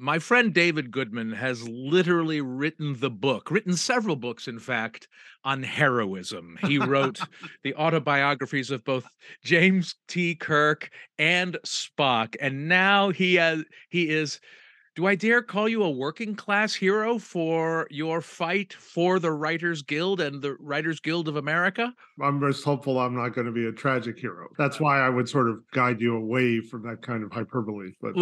my friend David Goodman has literally written the book, written several books, in fact, on heroism. He wrote the autobiographies of both James T. Kirk and Spock, and now he has he is do I dare call you a working class hero for your fight for the Writers Guild and the Writers Guild of America? I'm most hopeful I'm not going to be a tragic hero. That's why I would sort of guide you away from that kind of hyperbole. But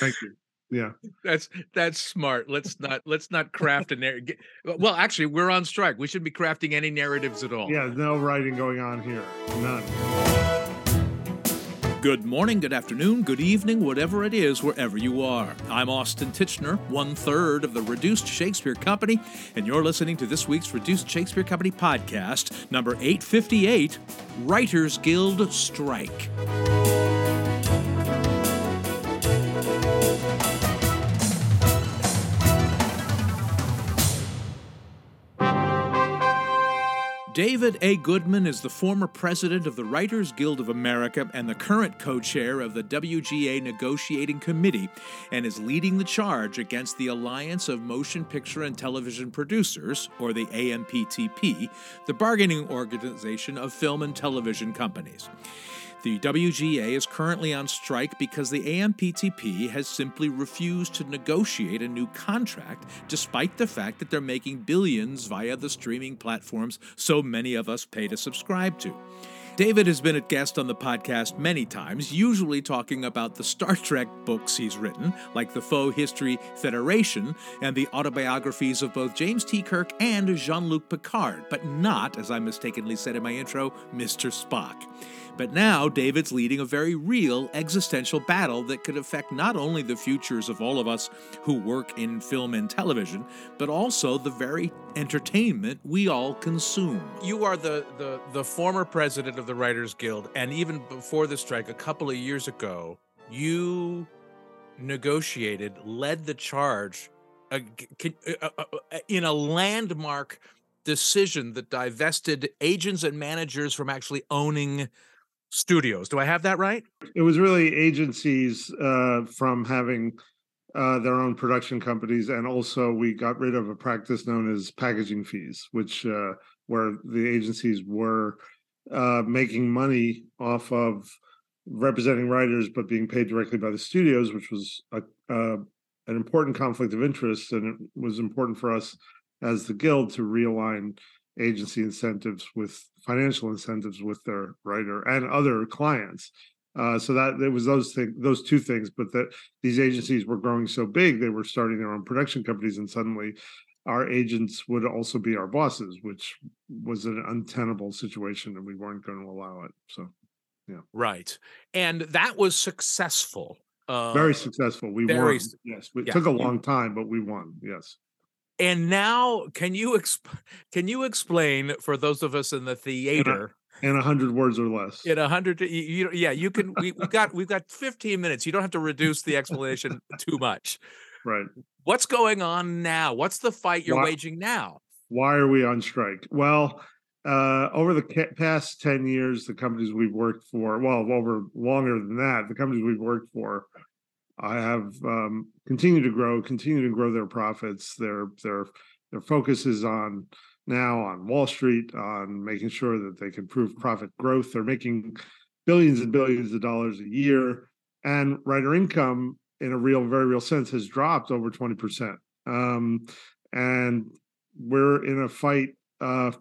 thank you. Yeah, that's that's smart. Let's not let's not craft a narrative. Well, actually, we're on strike. We shouldn't be crafting any narratives at all. Yeah, no writing going on here. None. Good morning, good afternoon, good evening, whatever it is, wherever you are. I'm Austin Tichenor, one third of the Reduced Shakespeare Company, and you're listening to this week's Reduced Shakespeare Company podcast, number 858 Writers Guild Strike. David A. Goodman is the former president of the Writers Guild of America and the current co chair of the WGA Negotiating Committee, and is leading the charge against the Alliance of Motion Picture and Television Producers, or the AMPTP, the bargaining organization of film and television companies. The WGA is currently on strike because the AMPTP has simply refused to negotiate a new contract, despite the fact that they're making billions via the streaming platforms so many of us pay to subscribe to. David has been a guest on the podcast many times, usually talking about the Star Trek books he's written, like the Faux History Federation and the autobiographies of both James T. Kirk and Jean Luc Picard, but not, as I mistakenly said in my intro, Mr. Spock. But now David's leading a very real existential battle that could affect not only the futures of all of us who work in film and television, but also the very entertainment we all consume. You are the the, the former president of the Writers Guild, and even before the strike, a couple of years ago, you negotiated, led the charge uh, uh, uh, in a landmark decision that divested agents and managers from actually owning studios. Do I have that right? It was really agencies uh, from having uh, their own production companies, and also we got rid of a practice known as packaging fees, which uh, where the agencies were uh, making money off of representing writers, but being paid directly by the studios, which was a, uh, an important conflict of interest, and it was important for us as the guild to realign agency incentives with financial incentives with their writer and other clients. Uh, so that it was those things, those two things. But that these agencies were growing so big, they were starting their own production companies, and suddenly our agents would also be our bosses, which was an untenable situation, and we weren't going to allow it. So, yeah, right, and that was successful. Uh, very successful. We very, won. Yes, it yeah. took a long time, but we won. Yes. And now, can you exp- can you explain for those of us in the theater? In a hundred words or less. In a hundred, you, you, yeah, you can. We, we got we've got fifteen minutes. You don't have to reduce the explanation too much. Right. What's going on now? What's the fight you're why, waging now? Why are we on strike? Well, uh, over the past 10 years, the companies we've worked for, well, over longer than that, the companies we've worked for I have um, continued to grow, continue to grow their profits. Their their their focus is on now on Wall Street, on making sure that they can prove profit growth. They're making billions and billions of dollars a year, and writer income, in a real, very real sense, has dropped over twenty percent. Um, and we're in a fight uh,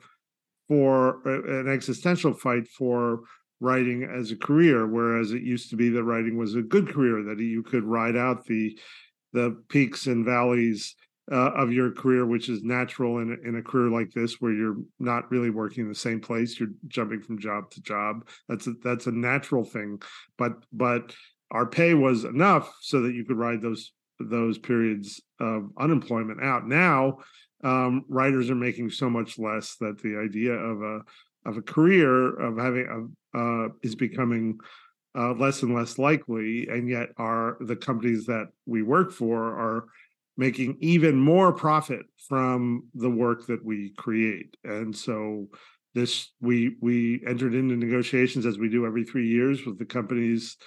for an existential fight for writing as a career, whereas it used to be that writing was a good career that you could ride out the the peaks and valleys uh, of your career, which is natural in in a career like this, where you're not really working in the same place, you're jumping from job to job. That's a, that's a natural thing, but but our pay was enough so that you could ride those those periods of unemployment out. Now, um, writers are making so much less that the idea of a of a career of having uh, is becoming uh, less and less likely, and yet are the companies that we work for are making even more profit from the work that we create, and so this we we entered into negotiations as we do every three years with the companies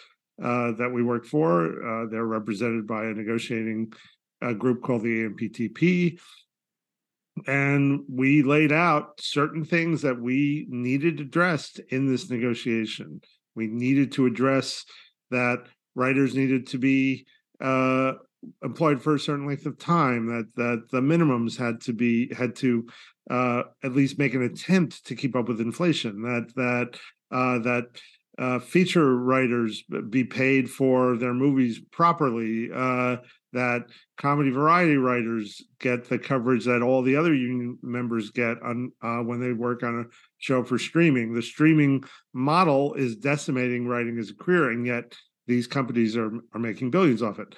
uh, that we work for. Uh, they're represented by a negotiating a group called the AMPTP, and we laid out certain things that we needed addressed in this negotiation. We needed to address that writers needed to be uh, employed for a certain length of time. That that the minimums had to be had to uh, at least make an attempt to keep up with inflation. That that uh, that uh, feature writers be paid for their movies properly. That comedy variety writers get the coverage that all the other union members get on uh, when they work on a show for streaming. The streaming model is decimating writing as a career, and yet these companies are are making billions off it.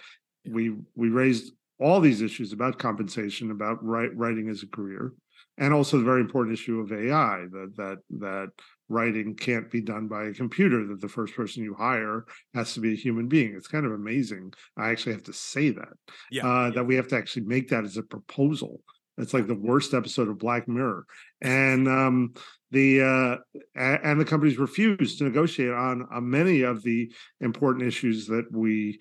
We we raised all these issues about compensation, about write, writing as a career, and also the very important issue of AI that that that writing can't be done by a computer that the first person you hire has to be a human being. It's kind of amazing. I actually have to say that yeah, uh, yeah. that we have to actually make that as a proposal. It's like the worst episode of black mirror. And um, the uh, and the companies refuse to negotiate on, on many of the important issues that we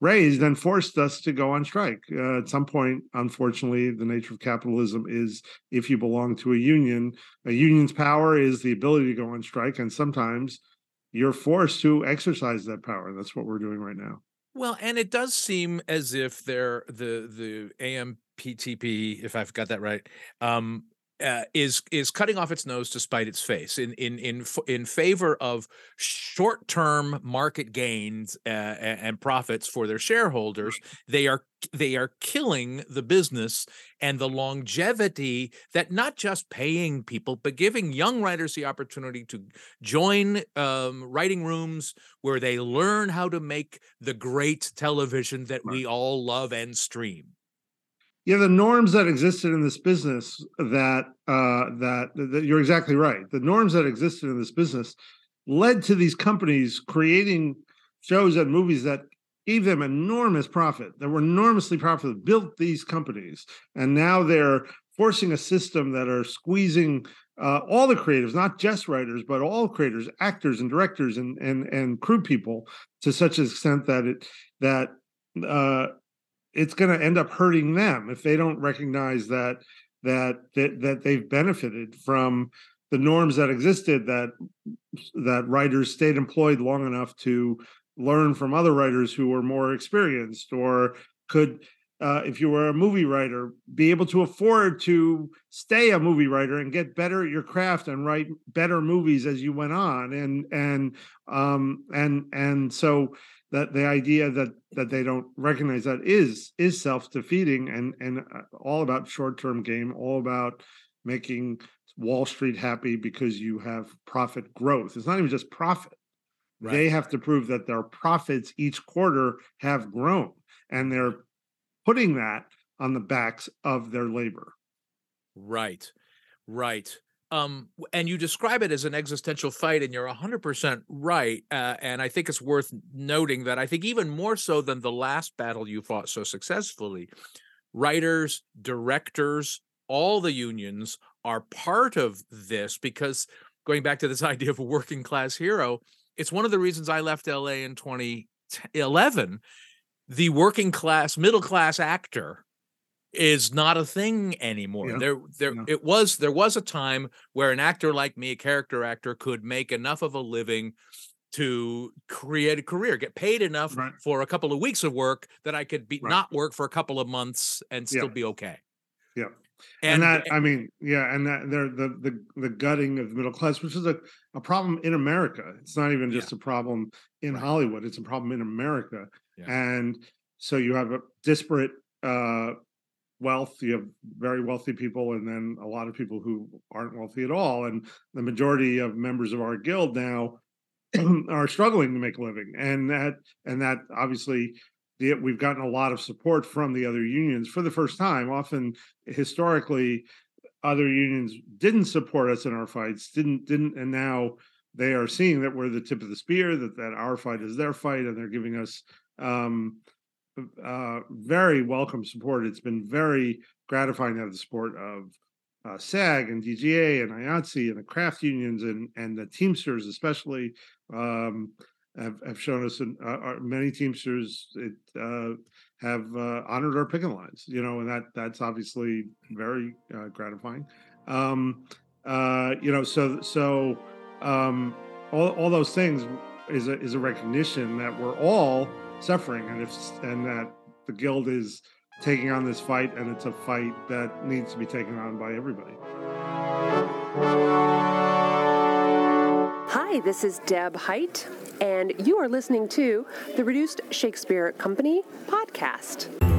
raised and forced us to go on strike. Uh, at some point, unfortunately, the nature of capitalism is if you belong to a union, a union's power is the ability to go on strike, and sometimes you're forced to exercise that power. And that's what we're doing right now. Well, and it does seem as if they're the the AMPTP, if I've got that right, um, uh, is is cutting off its nose to spite its face in in in in favor of short term market gains uh, and profits for their shareholders. They are they are killing the business and the longevity that not just paying people but giving young writers the opportunity to join um, writing rooms where they learn how to make the great television that we all love and stream yeah the norms that existed in this business that uh that, that you're exactly right. The norms that existed in this business led to these companies creating shows and movies that gave them enormous profit that were enormously profitable built these companies. And now they're forcing a system that are squeezing uh, all the creatives, not just writers, but all creators, actors and directors and and and crew people, to such an extent that it that uh, it's going to end up hurting them if they don't recognize that that that, that they've benefited from the norms that existed that that writers stayed employed long enough to learn from other writers who were more experienced or could uh, if you were a movie writer be able to afford to stay a movie writer and get better at your craft and write better movies as you went on and and um and and so that the idea that that they don't recognize that is is self-defeating and and uh, all about short-term game all about making wall street happy because you have profit growth. It's not even just profit. Right. they have to prove that their profits each quarter have grown and they're putting that on the backs of their labor. Right. Right um, and you describe it as an existential fight, and you're 100% right. Uh, and I think it's worth noting that I think even more so than the last battle you fought so successfully, writers, directors, all the unions are part of this because going back to this idea of a working class hero, it's one of the reasons I left LA in 2011. The working class, middle class actor is not a thing anymore. Yeah. There there yeah. it was there was a time where an actor like me, a character actor, could make enough of a living to create a career, get paid enough right. for a couple of weeks of work that I could be right. not work for a couple of months and still yeah. be okay. Yeah. And, and, that I mean, yeah, and that there the the the gutting of the middle class, which is a, a problem in America. It's not even just a problem in right. Hollywood, it's a problem in America. And so you have a disparate uh wealth you have very wealthy people and then a lot of people who aren't wealthy at all and the majority of members of our guild now are struggling to make a living. And that and that obviously we've gotten a lot of support from the other unions for the first time. Often historically other unions didn't support us in our fights didn't didn't and now they are seeing that we're the tip of the spear that that our fight is their fight and they're giving us um, uh, very welcome support. It's been very gratifying to have the support of uh, SAG and DGA and IATSE and the craft unions and and the Teamsters especially um, have, have shown us in, uh, many Teamsters it, uh, have uh, honored our picket lines. You know, and that that's obviously very uh, gratifying. Um, uh, you know, so so um, all all those things is a is a recognition that we're all suffering, and if and that the guild is taking on this fight, and it's a fight that needs to be taken on by everybody. Hi, this is Deb Height, and you are listening to the Reduced Shakespeare Company podcast.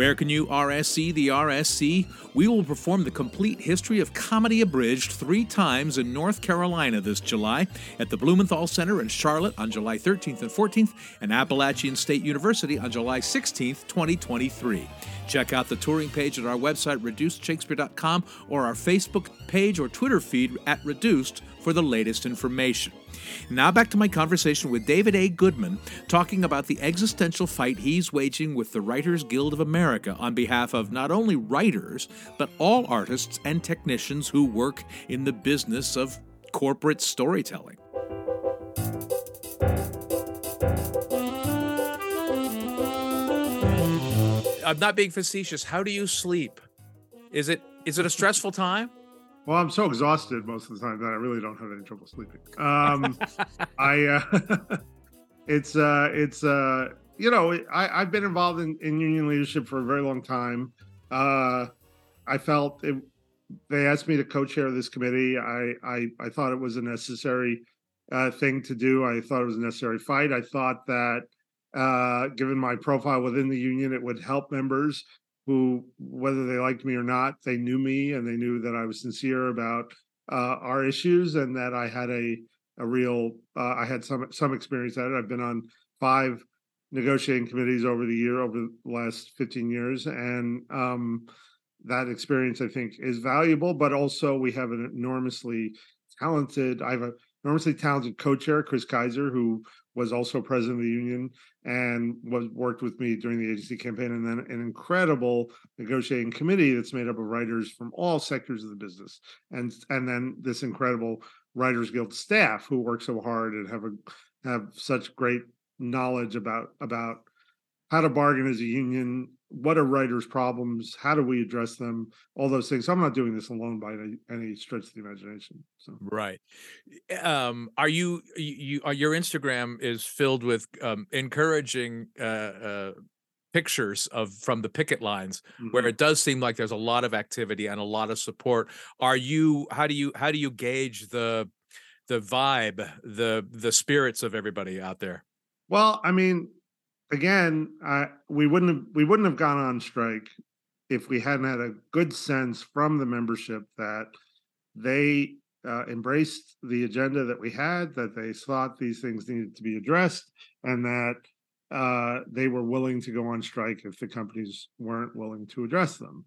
Where can you RSC the RSC? We will perform the complete history of Comedy Abridged three times in North Carolina this July at the Blumenthal Center in Charlotte on July 13th and 14th, and Appalachian State University on July 16th, 2023. Check out the touring page at our website, reducedshakespeare.com, or our Facebook page or Twitter feed at Reduced for the latest information. Now back to my conversation with David A. Goodman, talking about the existential fight he's waging with the Writers Guild of America on behalf of not only writers, but all artists and technicians who work in the business of corporate storytelling. I'm not being facetious. How do you sleep? Is it is it a stressful time? Well, I'm so exhausted most of the time that I really don't have any trouble sleeping. Um, I, uh, it's, uh, it's, uh, you know, I, I've been involved in, in union leadership for a very long time. Uh, I felt it, they asked me to co-chair this committee. I, I, I thought it was a necessary uh, thing to do. I thought it was a necessary fight. I thought that, uh, given my profile within the union, it would help members who, whether they liked me or not, they knew me and they knew that I was sincere about uh, our issues and that I had a a real uh, I had some some experience at it. I've been on five negotiating committees over the year over the last 15 years and um, that experience I think is valuable but also we have an enormously talented I have an enormously talented co-chair Chris Keyser who was also president of the union and was worked with me during the agency campaign and then an incredible negotiating committee that's made up of writers from all sectors of the business and and then this incredible writers guild staff who work so hard and have a have such great knowledge about about how to bargain as a union what are writers problems? How do we address them? All those things. So i'm not doing this alone by any, any stretch of the imagination so. Right. Um are you you are uh, your instagram is filled with um encouraging uh, uh pictures of from the picket lines mm-hmm. where it does seem like there's a lot of activity and a lot of support. Are you how do you how do you gauge the the vibe the the spirits of everybody out there? Well i mean again, we wouldn't have we wouldn't have gone on strike if we hadn't had a good sense from the membership that they uh, embraced the agenda that we had, that they thought these things needed to be addressed, and that uh, they were willing to go on strike if the companies weren't willing to address them.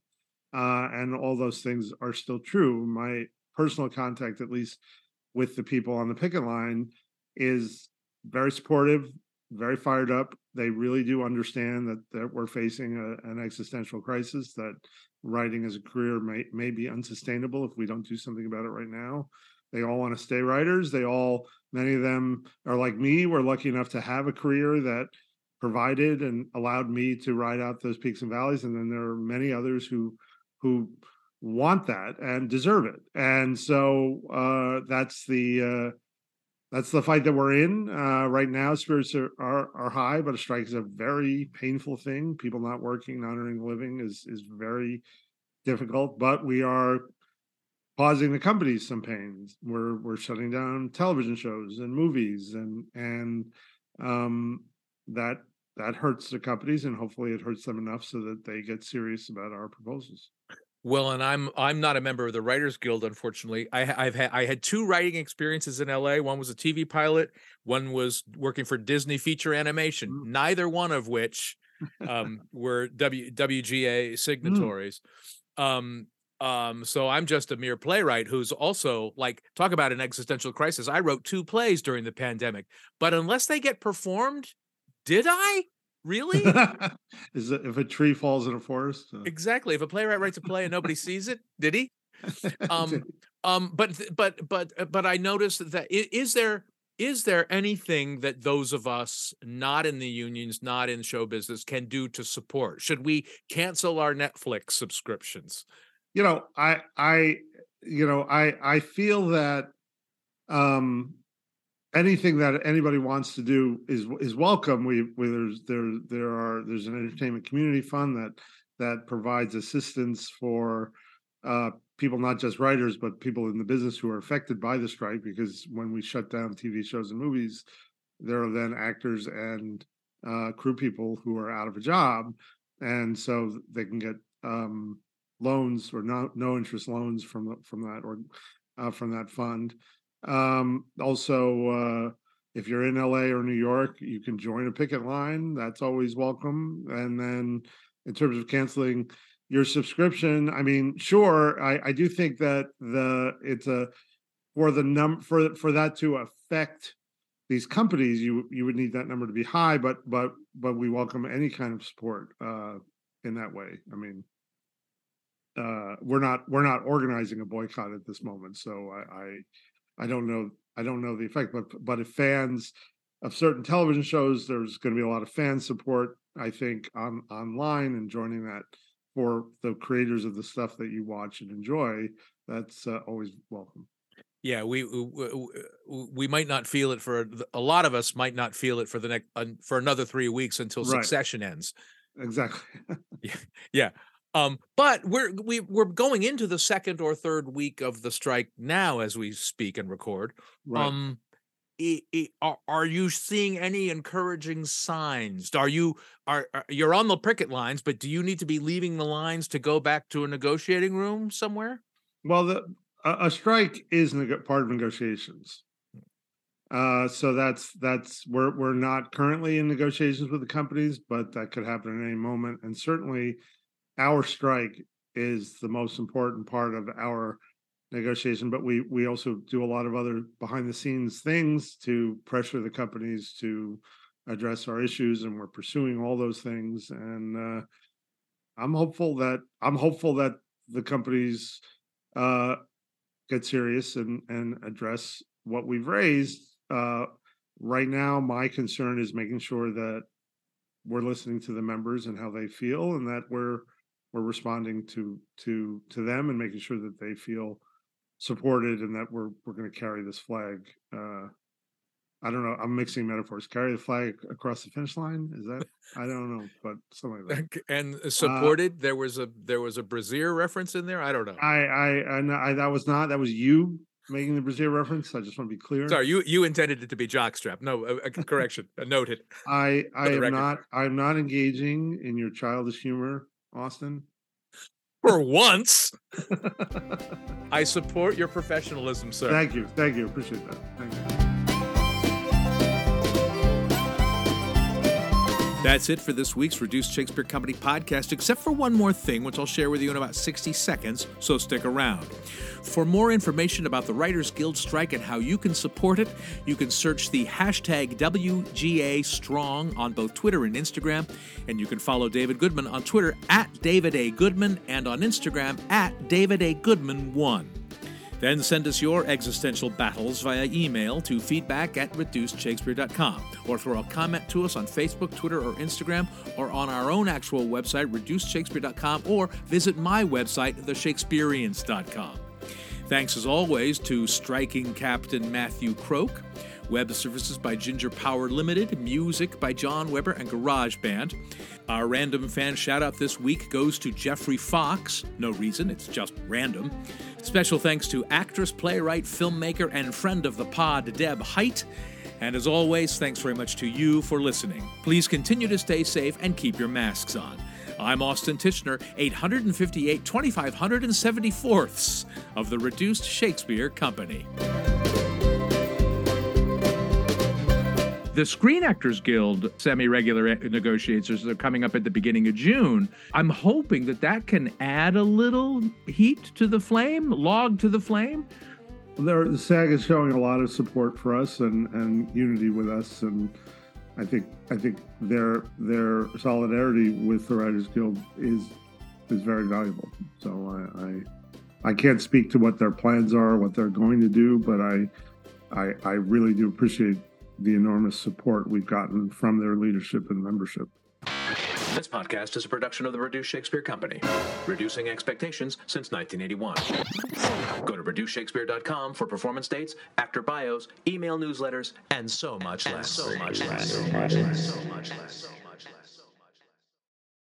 Uh, and all those things are still true. My personal contact, at least with the people on the picket line, is very supportive, very fired up. They really do understand that, that we're facing a, an existential crisis, that writing as a career may, may be unsustainable if we don't do something about it right now. They all want to stay writers. They all, many of them are like me, We're lucky enough to have a career that provided and allowed me to ride out those peaks and valleys. And then there are many others who, who want that and deserve it. And so uh, that's the, uh, that's the fight that we're in uh, right now. Spirits are, are, are high, but a strike is a very painful thing. People not working, not earning a living is is very difficult. But we are causing the companies some pains. We're we're shutting down television shows and movies, and and um, that that hurts the companies, and hopefully it hurts them enough so that they get serious about our proposals. Well, and I'm I'm not a member of the Writers Guild, unfortunately. I, I've had I had two writing experiences in LA. One was a TV pilot. One was working for Disney feature animation. Mm. Neither one of which um, were W WGA mm. signatories. Mm. Um, um, so I'm just a mere playwright who's also like talk about an existential crisis. I wrote two plays during the pandemic, but unless they get performed, did I? Really? Is it if a tree falls in a forest? Uh... Exactly. If a playwright writes a play and nobody sees it, did he? Um, um, but but but uh, but I noticed that is there is there anything that those of us not in the unions, not in show business, can do to support? Should we cancel our Netflix subscriptions? You know, I, I, you know, I, I feel that um anything that anybody wants to do is is welcome. We, we there's there there are there's an entertainment community fund that that provides assistance for uh, people, not just writers, but people in the business who are affected by the strike. Because when we shut down TV shows and movies, there are then actors and uh, crew people who are out of a job, and so they can get um, loans or no no interest loans from from that or uh, from that fund. Um, also, uh, if you're in LA or New York, you can join a picket line. That's always welcome. And then, in terms of canceling your subscription, I mean, sure, I, I do think that the it's a for the num for for that to affect these companies, you you would need that number to be high. But but but we welcome any kind of support uh, in that way. I mean, uh, we're not we're not organizing a boycott at this moment, so I, I I don't know. I don't know the effect, but but if fans of certain television shows, there's going to be a lot of fan support. I think on online and joining that for the creators of the stuff that you watch and enjoy. That's uh, always welcome. Yeah, we, we we might not feel it for a lot of us. Might not feel it for the next for another three weeks until right. Succession ends. Exactly. yeah, yeah. Um, but we're we we're going into the second or third week of the strike now as we speak and record. Right. Um, it, it, are, are you seeing any encouraging signs? Are you are, are you're on the picket lines, but do you need to be leaving the lines to go back to a negotiating room somewhere? Well, the a, a strike is neg- part of negotiations. Uh, so that's that's we're we're not currently in negotiations with the companies, but that could happen at any moment. And certainly, our strike is the most important part of our negotiation but we we also do a lot of other behind the scenes things to pressure the companies to address our issues and we're pursuing all those things. And uh, i'm hopeful that i'm hopeful that the companies uh, get serious and and address what we've raised. Uh, right now my concern is making sure that we're listening to the members and how they feel and that we're we're responding to to to them and making sure that they feel supported and that we're we're going to carry this flag uh I don't know. I'm mixing metaphors. Carry the flag across the finish line. Is that? I don't know, but something like that. And uh, supported. Uh, there was a there was a Brazier reference in there. I don't know. I I I, I that was not. That was you making the Brazier reference. I just want to be clear. Sorry, you you intended it to be jockstrap. No, a, a correction. noted. I I am record. not. I'm not engaging in your childish humor, Austin for once. I support your professionalism, sir. Thank you. Thank you. Appreciate that. Thank you. That's it for this week's Reduced Shakespeare Company podcast, except for one more thing, which I'll share with you in about 60 seconds, so stick around. For more information about the Writers Guild strike and how you can support it, you can search the hashtag WGA Strong on both Twitter and Instagram, and you can follow David Goodman on Twitter at David A. Goodman and on Instagram at David A. Goodman1. Then send us your existential battles via email to feedback at reducedshakespeare.com or throw a comment to us on Facebook, Twitter, or Instagram or on our own actual website, reducedshakespeare.com, or visit my website, theshakespeareans.com. Thanks as always to striking Captain Matthew Croke. Web services by Ginger Power Limited, music by John Weber and GarageBand. Our random fan shout out this week goes to Jeffrey Fox. No reason, it's just random. Special thanks to actress, playwright, filmmaker, and friend of the pod, Deb Height. And as always, thanks very much to you for listening. Please continue to stay safe and keep your masks on. I'm Austin Tichenor, 858 2574ths of the Reduced Shakespeare Company. The Screen Actors Guild semi regular negotiations are coming up at the beginning of June. I'm hoping that that can add a little heat to the flame, log to the flame. There, the SAG is showing a lot of support for us and, and unity with us, and I think I think their their solidarity with the Writers Guild is is very valuable. So I, I I can't speak to what their plans are, what they're going to do, but I I, I really do appreciate the enormous support we've gotten from their leadership and membership. This podcast is a production of the Reduced Shakespeare Company, reducing expectations since 1981. Go to reducedshakespeare.com for performance dates, actor bios, email newsletters, and so much less. So much less. So much less. So much less. So much less.